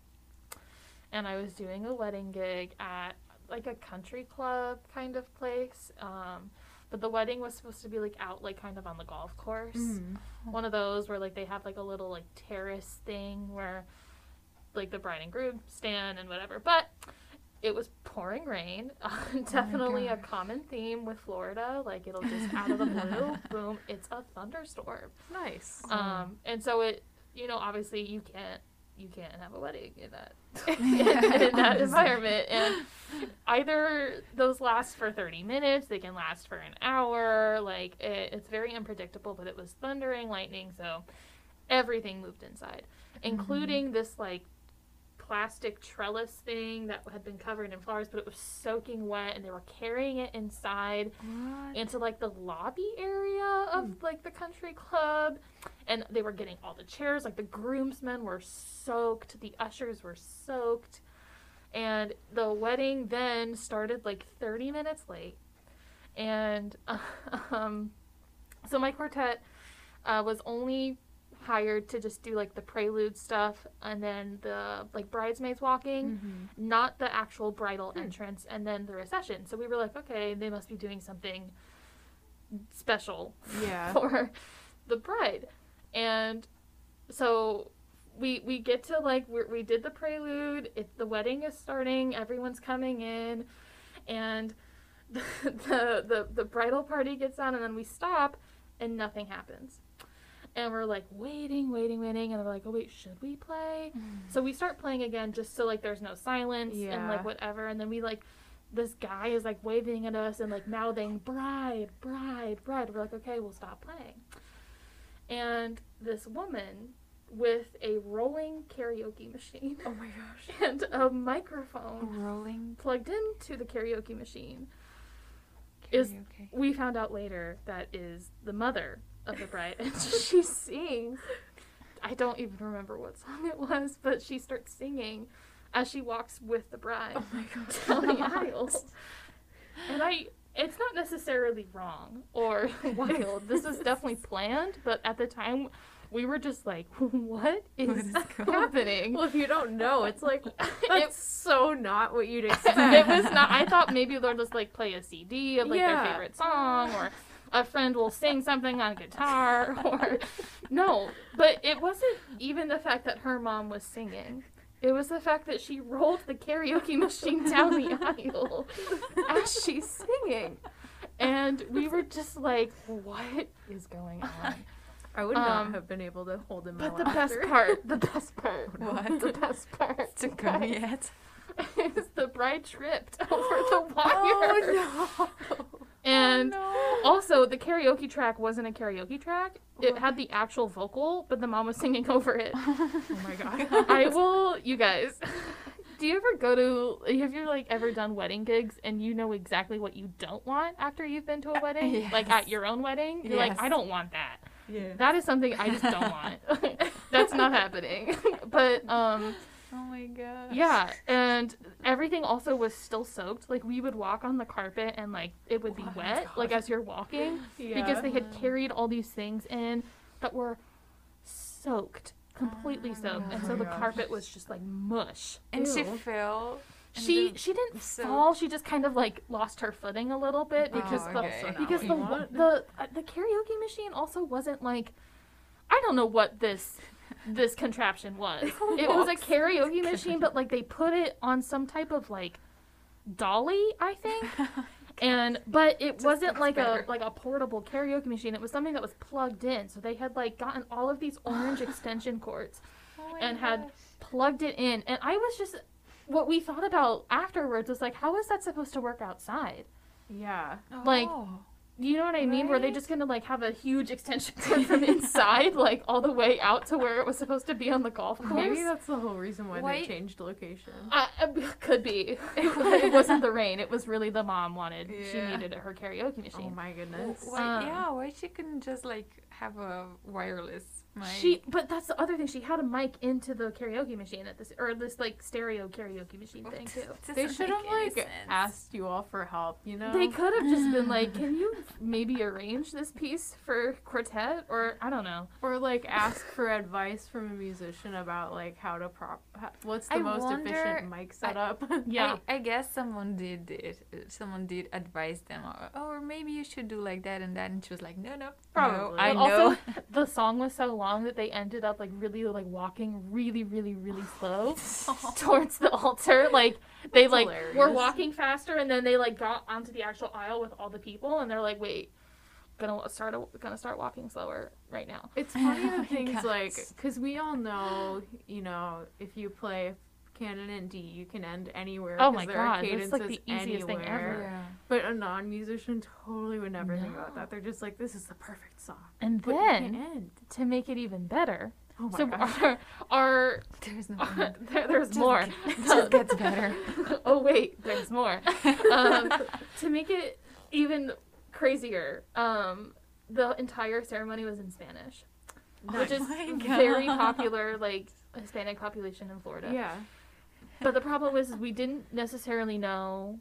and I was doing a wedding gig at like a country club kind of place. Um, but the wedding was supposed to be like out like kind of on the golf course Mm. one of those where like they have like a little like terrace thing where like the bride and groom stand and whatever but it was pouring rain. [LAUGHS] Definitely a common theme with florida like it'll just out of the blue [LAUGHS] boom it's a thunderstorm. Nice. um and so it you know obviously you can't you can't have a wedding in that [LAUGHS] in, in that environment. And either those last for 30 minutes they can last for an hour like it, it's very unpredictable but it was thundering lightning so everything moved inside including this like plastic trellis thing that had been covered in flowers but it was soaking wet and they were carrying it inside What? into like the lobby area of like the country club. And they were getting all the chairs like the groomsmen were soaked the ushers were soaked. And the wedding then started like 30 minutes late. And [LAUGHS] um so my quartet uh, was only hired to just do like the prelude stuff and then the like bridesmaids walking, Mhm. not the actual bridal Hmm. entrance and then the recession. So we were like, okay, they must be doing something special Yeah. [LAUGHS] for the bride. And so we we get to like we we did the prelude. It, the wedding is starting. Everyone's coming in, and the, [LAUGHS] the the the bridal party gets on, and then we stop, and nothing happens. And we're like waiting, waiting, waiting, and we're like, oh wait, should we play? So we start playing again, just so like there's no silence and like whatever. And then we like this guy is like waving at us and like mouthing bride, bride, bride. We're like, okay, we'll stop playing. And this woman with a rolling karaoke machine Oh my gosh. [LAUGHS] and a microphone Rolling plugged into the karaoke machine. Is- We found out later that is the mother of the bride, and [LAUGHS] she sings. I don't even remember what song it was, but she starts singing as she walks with the bride Oh my god. [LAUGHS] down the [LAUGHS] aisles. And I, it's not necessarily wrong or wild. This was definitely planned, but at the time, we were just like, "What is, What is happening?" Well, if you don't know, it's like It- that's so not what you'd expect. it was not. I thought maybe they'll just like play a CD of like Yeah. their favorite song, or a friend will sing something on guitar, [LAUGHS] or no. But it wasn't even the fact that her mom was singing. It was the fact that she rolled the karaoke machine down the [LAUGHS] aisle as she's singing. And we were just like, what is going on? I would not Um, have been able to hold my But the best part, [LAUGHS] the best part, What? the best part to come yet. is the bride tripped over the [GASPS] wire. Oh And oh, also, the karaoke track wasn't a karaoke track. It had the actual vocal, but the mom was singing over it. [LAUGHS] Oh my [LAUGHS] god. I will, you guys. [LAUGHS] Do you ever go to? Have you like ever done wedding gigs and you know exactly what you don't want after you've been to a wedding, like Yes. at your own wedding? You're like, I don't want that. Yeah. That is something I just don't want. That's not happening. but um, oh my god. yeah, and everything also was still soaked. Like we would walk on the carpet and like it would be Oh my wet, like as you're walking Yeah. because they had carried all these things in that were soaked, completely Oh soaked, and my so the gosh. carpet was just like mush. And she fell. and She she didn't so- fall. She just kind of like lost her footing a little bit Oh, because the okay. because Not the what you want. the uh, the karaoke machine also wasn't like I don't know what this this contraption was. It was a karaoke machine, but like they put it on some type of like dolly, I think. [LAUGHS] And but it Just wasn't like better. a like a portable karaoke machine. It was something that was plugged in. So they had like gotten all of these orange [LAUGHS] extension cords Oh and had plugged it in. And I was just what we thought about afterwards was like, how is that supposed to work outside? Yeah. like, Oh. You know what I mean? Were they just gonna like have a huge extension [LAUGHS] cord from inside, like all the way out to where it was supposed to be on the golf course? Maybe that's the whole reason why Why- they changed location. Uh, uh, could be. [LAUGHS] it wasn't the rain. It was really the mom wanted. She needed her karaoke machine. Oh my goodness. Why, Um, yeah, why she couldn't just like have a wireless mic? She, but that's the other thing. She had a mic into the karaoke machine at this, or this like stereo karaoke machine thing too. They should have like sense. asked you all for help, you know? They could have just been like, [LAUGHS] "Can you maybe arrange this piece for quartet?" Or I don't know. or like ask for advice from a musician about like how to prop ho- what's the I most wonder- efficient mic setup. [LAUGHS] Yeah, I, I guess someone did it. Someone did advise them, or, oh, or maybe you should do like that and that. And she was like, no, no, Probably. no, I But know. also, [LAUGHS] the song was so long that they ended up like really like walking really really really slow [LAUGHS] towards the altar. Like they That's like were walking faster, and then they like got onto the actual aisle with all the people, and they're like, "Wait, gonna start gonna start walking slower right now." It's [LAUGHS] funny Oh my that things like because we all know, you know, if you play Canon in D, you can end anywhere. Oh 'cause my there are god, it's like the cadences easiest thing ever. yeah. But a non-musician totally would never think about that. They're just like, this is the perfect song. And But then to make it even better, Oh my so gosh. our, our [LAUGHS] There's no. [LAUGHS] [LAUGHS] there, there's Just more. It just gets better. oh wait, there's more. um, to make it even crazier, um, the entire ceremony was in Spanish, which is Oh my very popular, like Hispanic population in Florida. yeah. But the problem was, is we didn't necessarily know.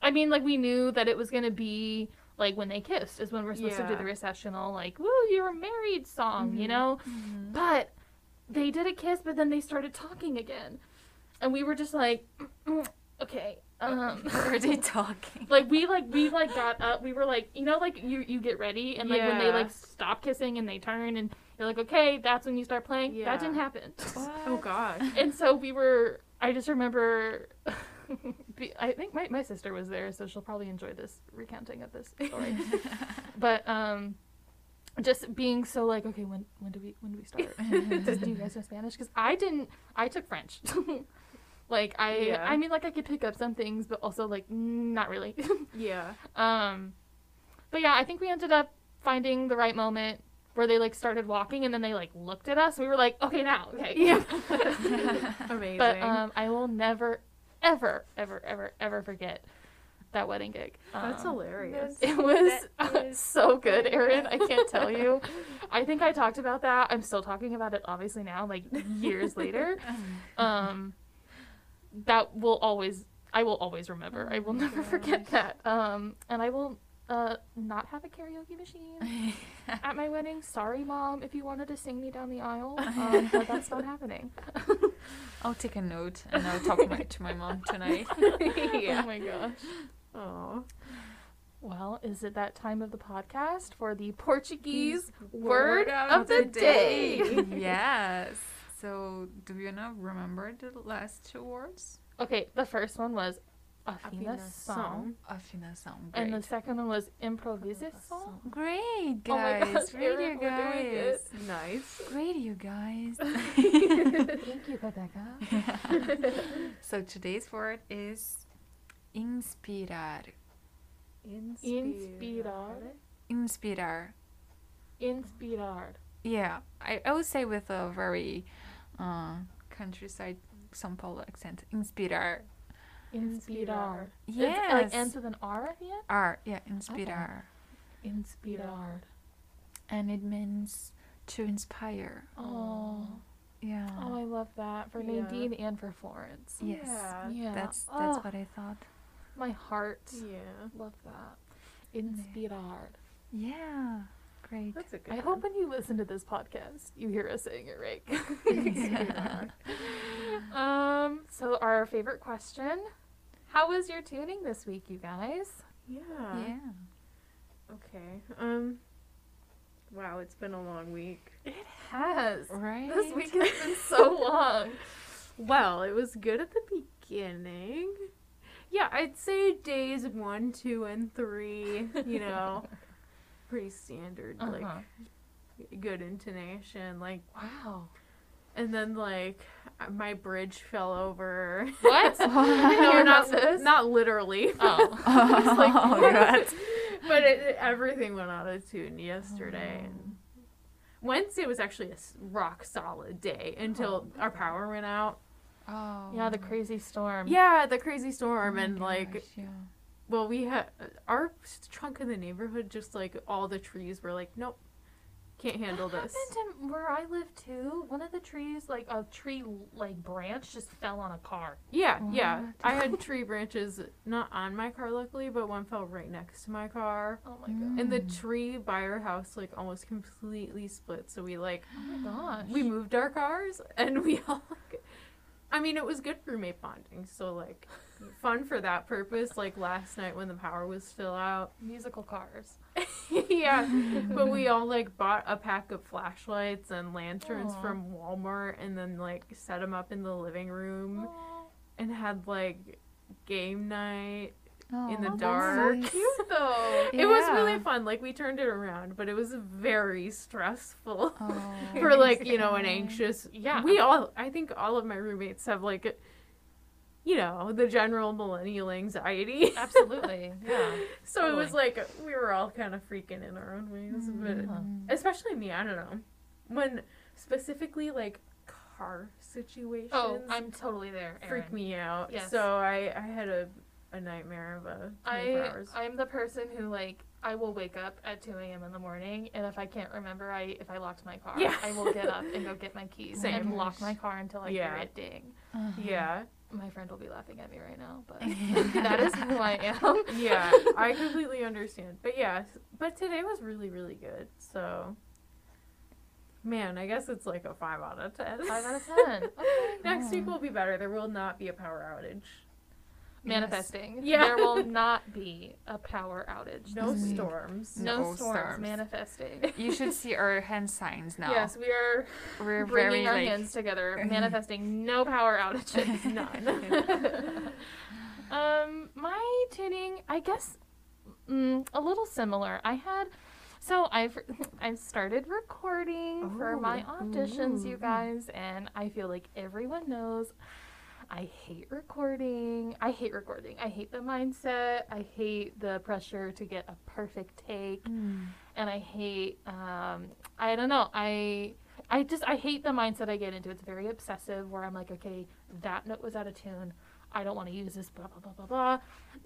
I mean, like we knew that it was gonna be like when they kissed is when we're supposed to do Yeah. the recessional like woo you're married song you Mhm. know but they did a kiss but then they started talking again and we were just like [CLEARS THROAT] okay um [LAUGHS] are they talking? like we like we like got up we were like you know like you you get ready and like when they like stop kissing and they turn and you're like okay that's when you start playing Yeah. that didn't happen Oh gosh. and so we were i just remember [LAUGHS] i think my, my sister was there so she'll probably enjoy this recounting of this story. [LAUGHS] But um just being so like okay when when do we when do we start? [LAUGHS] Do you guys know spanish? Because i didn't i took french. Like i Yeah. i mean like i could pick up some things but also like not really. Yeah. um but yeah i think we ended up finding the right moment where they like started walking and then they like looked at us we were like okay now okay Yeah. [LAUGHS] Amazing. but um i will never ever ever ever ever forget that wedding gig That's Um, hilarious. it was That [LAUGHS] is so good, Erin. I can't tell you. [LAUGHS] I think I talked about that. I'm still talking about it, obviously now, like years later. Um, that will always, I will always remember. I will Oh my never forget that. Um, and I will uh not have a karaoke machine [LAUGHS] at my wedding. Sorry, mom, if you wanted to sing me down the aisle, [LAUGHS] um, but that's not happening. [LAUGHS] I'll take a note and I'll talk my, to my mom tonight. Oh my gosh. Oh. Well, is it that time of the podcast for the Portuguese Word word of the day? yes. So, do you know remember the last two words? Okay, the first one was afinação, Afinação. and the second one was improvisação. Great, Oh my guys. gosh, Great, you guys. Nice. Great, you guys. [LAUGHS] Thank you, Rebecca. [LAUGHS] so, today's word is inspirar. Inspirar. Inspirar. Inspirar. Yeah, I, I would say with a very uh, countryside São Paulo accent. Inspirar. Inspirar. It's, Yes. like ends with an R at the end? R, yeah, inspirar. Inspirar. And it means to inspire. Oh. Yeah. Oh, I love that for Yeah. Nadine and for Florence. yes. Yeah. Yeah. That's that's Oh, what I thought. my heart. Yeah. Love that. Inspirar. Yeah. Great. That's a good I one. hope when you listen to this podcast, you hear us saying it right. [LAUGHS] [LAUGHS] Inspirar. [LAUGHS] um, so our favorite question: How was your tuning this week, you guys? Yeah. yeah. Okay. Um. Wow, it's been a long week. It has. Right. This week has been so [LAUGHS] long. Well, it was good at the beginning. Yeah, I'd say days one, two, and three. You know, [LAUGHS] pretty standard. Uh-huh. Like good intonation. Like, Wow. And then like my bridge fell over. What? [LAUGHS] no, [LAUGHS] no, not this. not literally. Oh. [LAUGHS] Oh, like, God. but it, it- everything went out of tune yesterday. Oh. And Wednesday was actually a rock solid day until oh. our power went out. Oh. Yeah, the crazy storm. Yeah, the crazy Oh storm my and like yeah. well we had our chunk of the neighborhood just like all the trees were like nope can't handle That this. happened to where I live too. One of the trees, like a tree, like branch, just fell on a car. Yeah, yeah. I had tree branches not on my car luckily, but one fell right next to my car. Oh my god. And the Mm. tree by our house like almost completely split. So we like Oh my gosh. we moved our cars and we [LAUGHS] all like I mean it was good roommate bonding, so like fun for that purpose, like last night when the power was still out. [LAUGHS] musical cars. yeah. But we [LAUGHS] all like bought a pack of flashlights and lanterns Aw. from Walmart and then like set them up in the living room and had like game night. in the dark. nice. [LAUGHS] Cute though. It was really fun. Like we turned it around, but it was very stressful for like, you know, an anxious Yeah. We all I think all of my roommates have like you know, the general millennial anxiety. Absolutely. [LAUGHS] Yeah. so it was like we were all kind of freaking in our own ways, but Mm. especially me, I don't know. When specifically like car situations Oh, I'm totally there. Erin. freak me out. Yes. So I I had a a nightmare of a 24 I hours. I'm the person who like I will wake up at 2 a.m. in the morning, and if I can't remember, I if I locked my car, Yeah. I will get up and go get my [LAUGHS] keys Same. and lock my car until I hear Yeah. it ding. Uh-huh. Yeah. My friend will be laughing at me right now, but [LAUGHS] that is who I am. yeah, I [LAUGHS] completely understand. But yeah, but today was really, really good. So, man, I guess it's like a five out of ten. Five out of [LAUGHS] ten. Okay. Next week will be better. There will not be a power outage. Manifesting. Yeah. There will not be a power outage. No this week. storms. No, No storms. storms. Manifesting. You should see our hand signs now. Yes, we are we're bringing very our like hands together, [LAUGHS] manifesting no power outages. [LAUGHS] None. [LAUGHS] um, my tuning, I guess, mm, a little similar. I had, so I've I've started recording for my Oh, auditions, you guys, and I feel like everyone knows. I hate recording. I hate recording. I hate the mindset. I hate the pressure to get a perfect take Mm. and I hate um I don't know I I just I hate the mindset I get into it's very obsessive where I'm like okay that note was out of tune I don't want to use this blah blah blah blah blah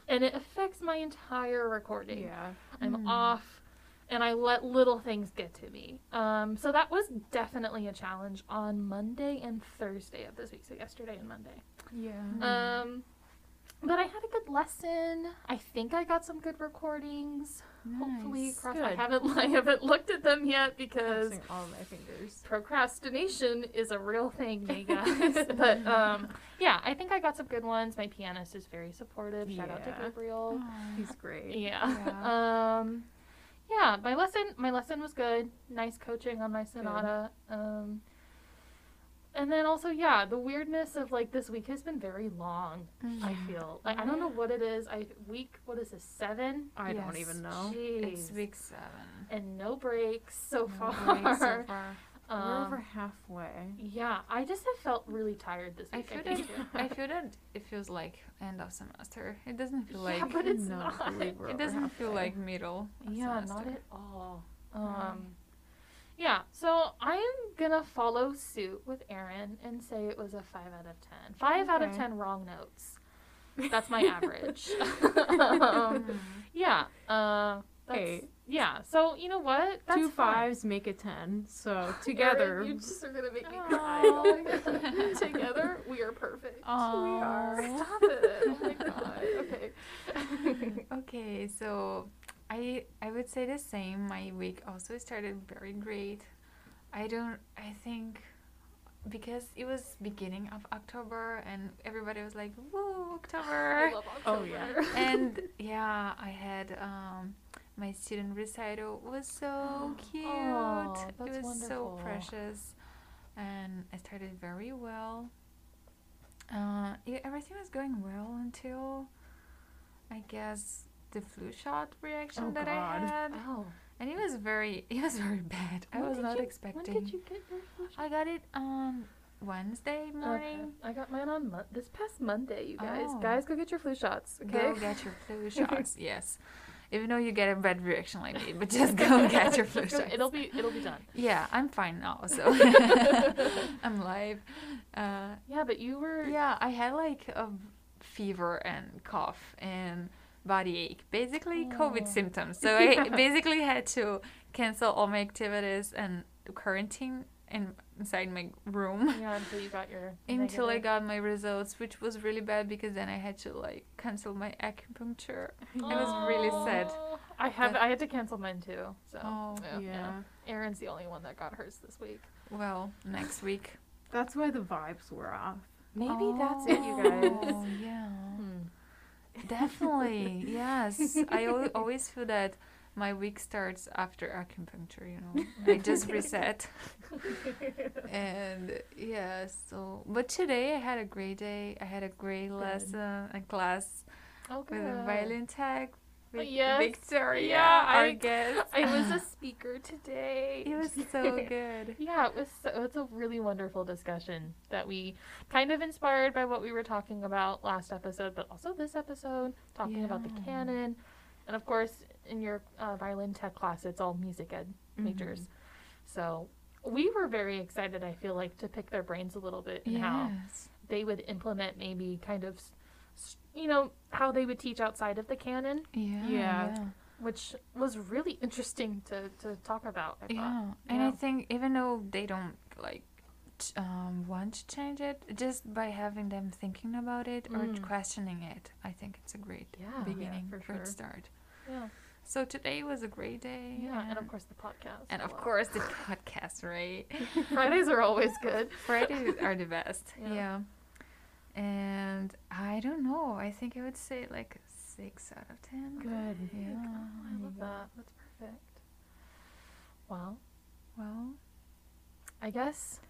and it affects my entire recording Yeah. I'm Mm. off and I let little things get to me um so that was definitely a challenge on Monday and Thursday of this week so yesterday and Monday Yeah. um but I had a good lesson. I think I got some good recordings. Hopefully, Nice. cross. I haven't [LAUGHS] I haven't looked at them yet because all my fingers. procrastination is a real thing, you [LAUGHS] guys. but um, yeah, I think I got some good ones. My pianist is very supportive. Shout out to Yeah. Gabriel. He's great. Yeah. Yeah. [LAUGHS] um, yeah. My lesson. My lesson was good. Nice coaching on my sonata. Um. And then also, yeah, the weirdness of like this week has been very long. I Mm. feel like I don't know what it is. I week what is this seven I don't even know. It's week seven. and no breaks so No far. breaks so far. We're Um, over halfway. yeah, I just have felt really tired this week. I week. feel think. that [LAUGHS] I feel that it feels like end of semester. It doesn't feel Yeah, like but it's cannot not. [LAUGHS] it doesn't feel like middle. of Yeah, not at all. Um, yeah, so I am gonna follow suit with Aaron and say it was a five out of ten. Five out of ten wrong notes. [LAUGHS] That's my average. um, yeah. Uh, that's, Hey. Yeah. So you know what? That's Two fine. fives make a ten. So [LAUGHS] together, Aaron, you just are gonna make me cry. [LAUGHS] [LAUGHS] Together, we are perfect. Aw. We are. Stop it. Oh my god. Okay. Okay, so I I would say the same. My week also started very great. I don't I think because it was beginning of October and everybody was like, "Woo, I October." Oh, yeah. And yeah, I had um my student recital was so [GASPS] cute. Aw, it was so precious. And I started very well. Uh, yeah, everything was going well until I guess the flu shot reaction Oh, that God. I had, oh. and it was very, [LAUGHS] it was very bad. I was not you- expecting. When did you get your flu shot? I got it on Wednesday morning. Okay. I got mine on Mon- this past Monday, you guys. Oh. Guys, go get your flu shots, okay? Go get your [LAUGHS] flu shots. yes, even though you get a bad reaction like me, but just [LAUGHS] go and get your flu shot. It'll be it'll be done. Yeah, I'm fine now, so [LAUGHS] [LAUGHS] I'm live. Uh, Yeah, but you were yeah, I had like a fever and cough and body ache, basically COVID Oh. symptoms. So I basically had to cancel all my activities and quarantine in, inside my room Yeah, until you got your [LAUGHS] until I got my results, which was really bad because then I had to like cancel my acupuncture. It was really sad. Oh, I have But- I had to cancel mine too. So Oh, yeah. Aaron's the only one that got hers this week. Well, next week. [LAUGHS] That's why the vibes were off. Maybe that's it, you guys. Oh, yeah. Hmm. Definitely, yes. I al- always feel that my week starts after acupuncture, you know. I just [LAUGHS] reset. [LAUGHS] And yeah, so. But today I had a great day. I had a great lesson, a class Oh, with a good. violin tech. Oh, with yes. Victoria, Yeah, our I- guest. I was a [LAUGHS] speaker today. It was so good. Yeah, it was. So, it's a really wonderful discussion that we kind of inspired by what we were talking about last episode, but also this episode talking about the canon, and of course in your uh, violin tech class, it's all music ed majors. So we were very excited. I feel like to pick their brains a little bit and how they would implement maybe kind of, s- s- you know, how they would teach outside of the canon, Yeah. Yeah. Yeah. which was really interesting to, to talk about. I Yeah. thought. And I think even though they don't like ch- um, want to change it just by having them thinking about it or Mm. questioning it. I think it's a great Yeah. beginning, for great sure. start. Yeah. So today was a great day. Yeah. And of course the podcast. and of Wow. course the podcast, right? [LAUGHS] Fridays are always good. [LAUGHS] Fridays are the best. Yeah. Yeah. And I don't know. I think I would say like six out of ten. Good. Yeah. Oh, I love go. that. That's perfect. Well, Well, I guess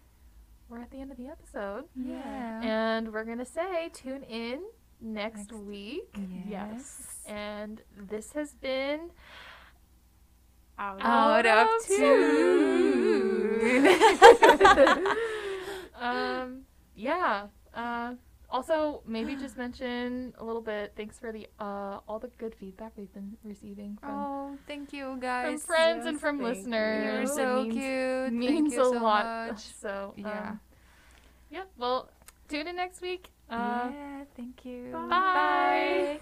we're at the end of the episode. yeah. And we're going to say tune in next, Next- week. Yes. And this has been Out, Out of [LAUGHS] um, yeah. Uh, also, maybe just mention a little bit. Thanks for the uh, all the good feedback we've been receiving from Oh, thank you guys, from friends and from you. listeners. You're so means, cute. Means thank a so lot. Much. So Yeah. Um, yeah. Well, tune in next week. Uh, yeah. Thank you. Bye. Bye.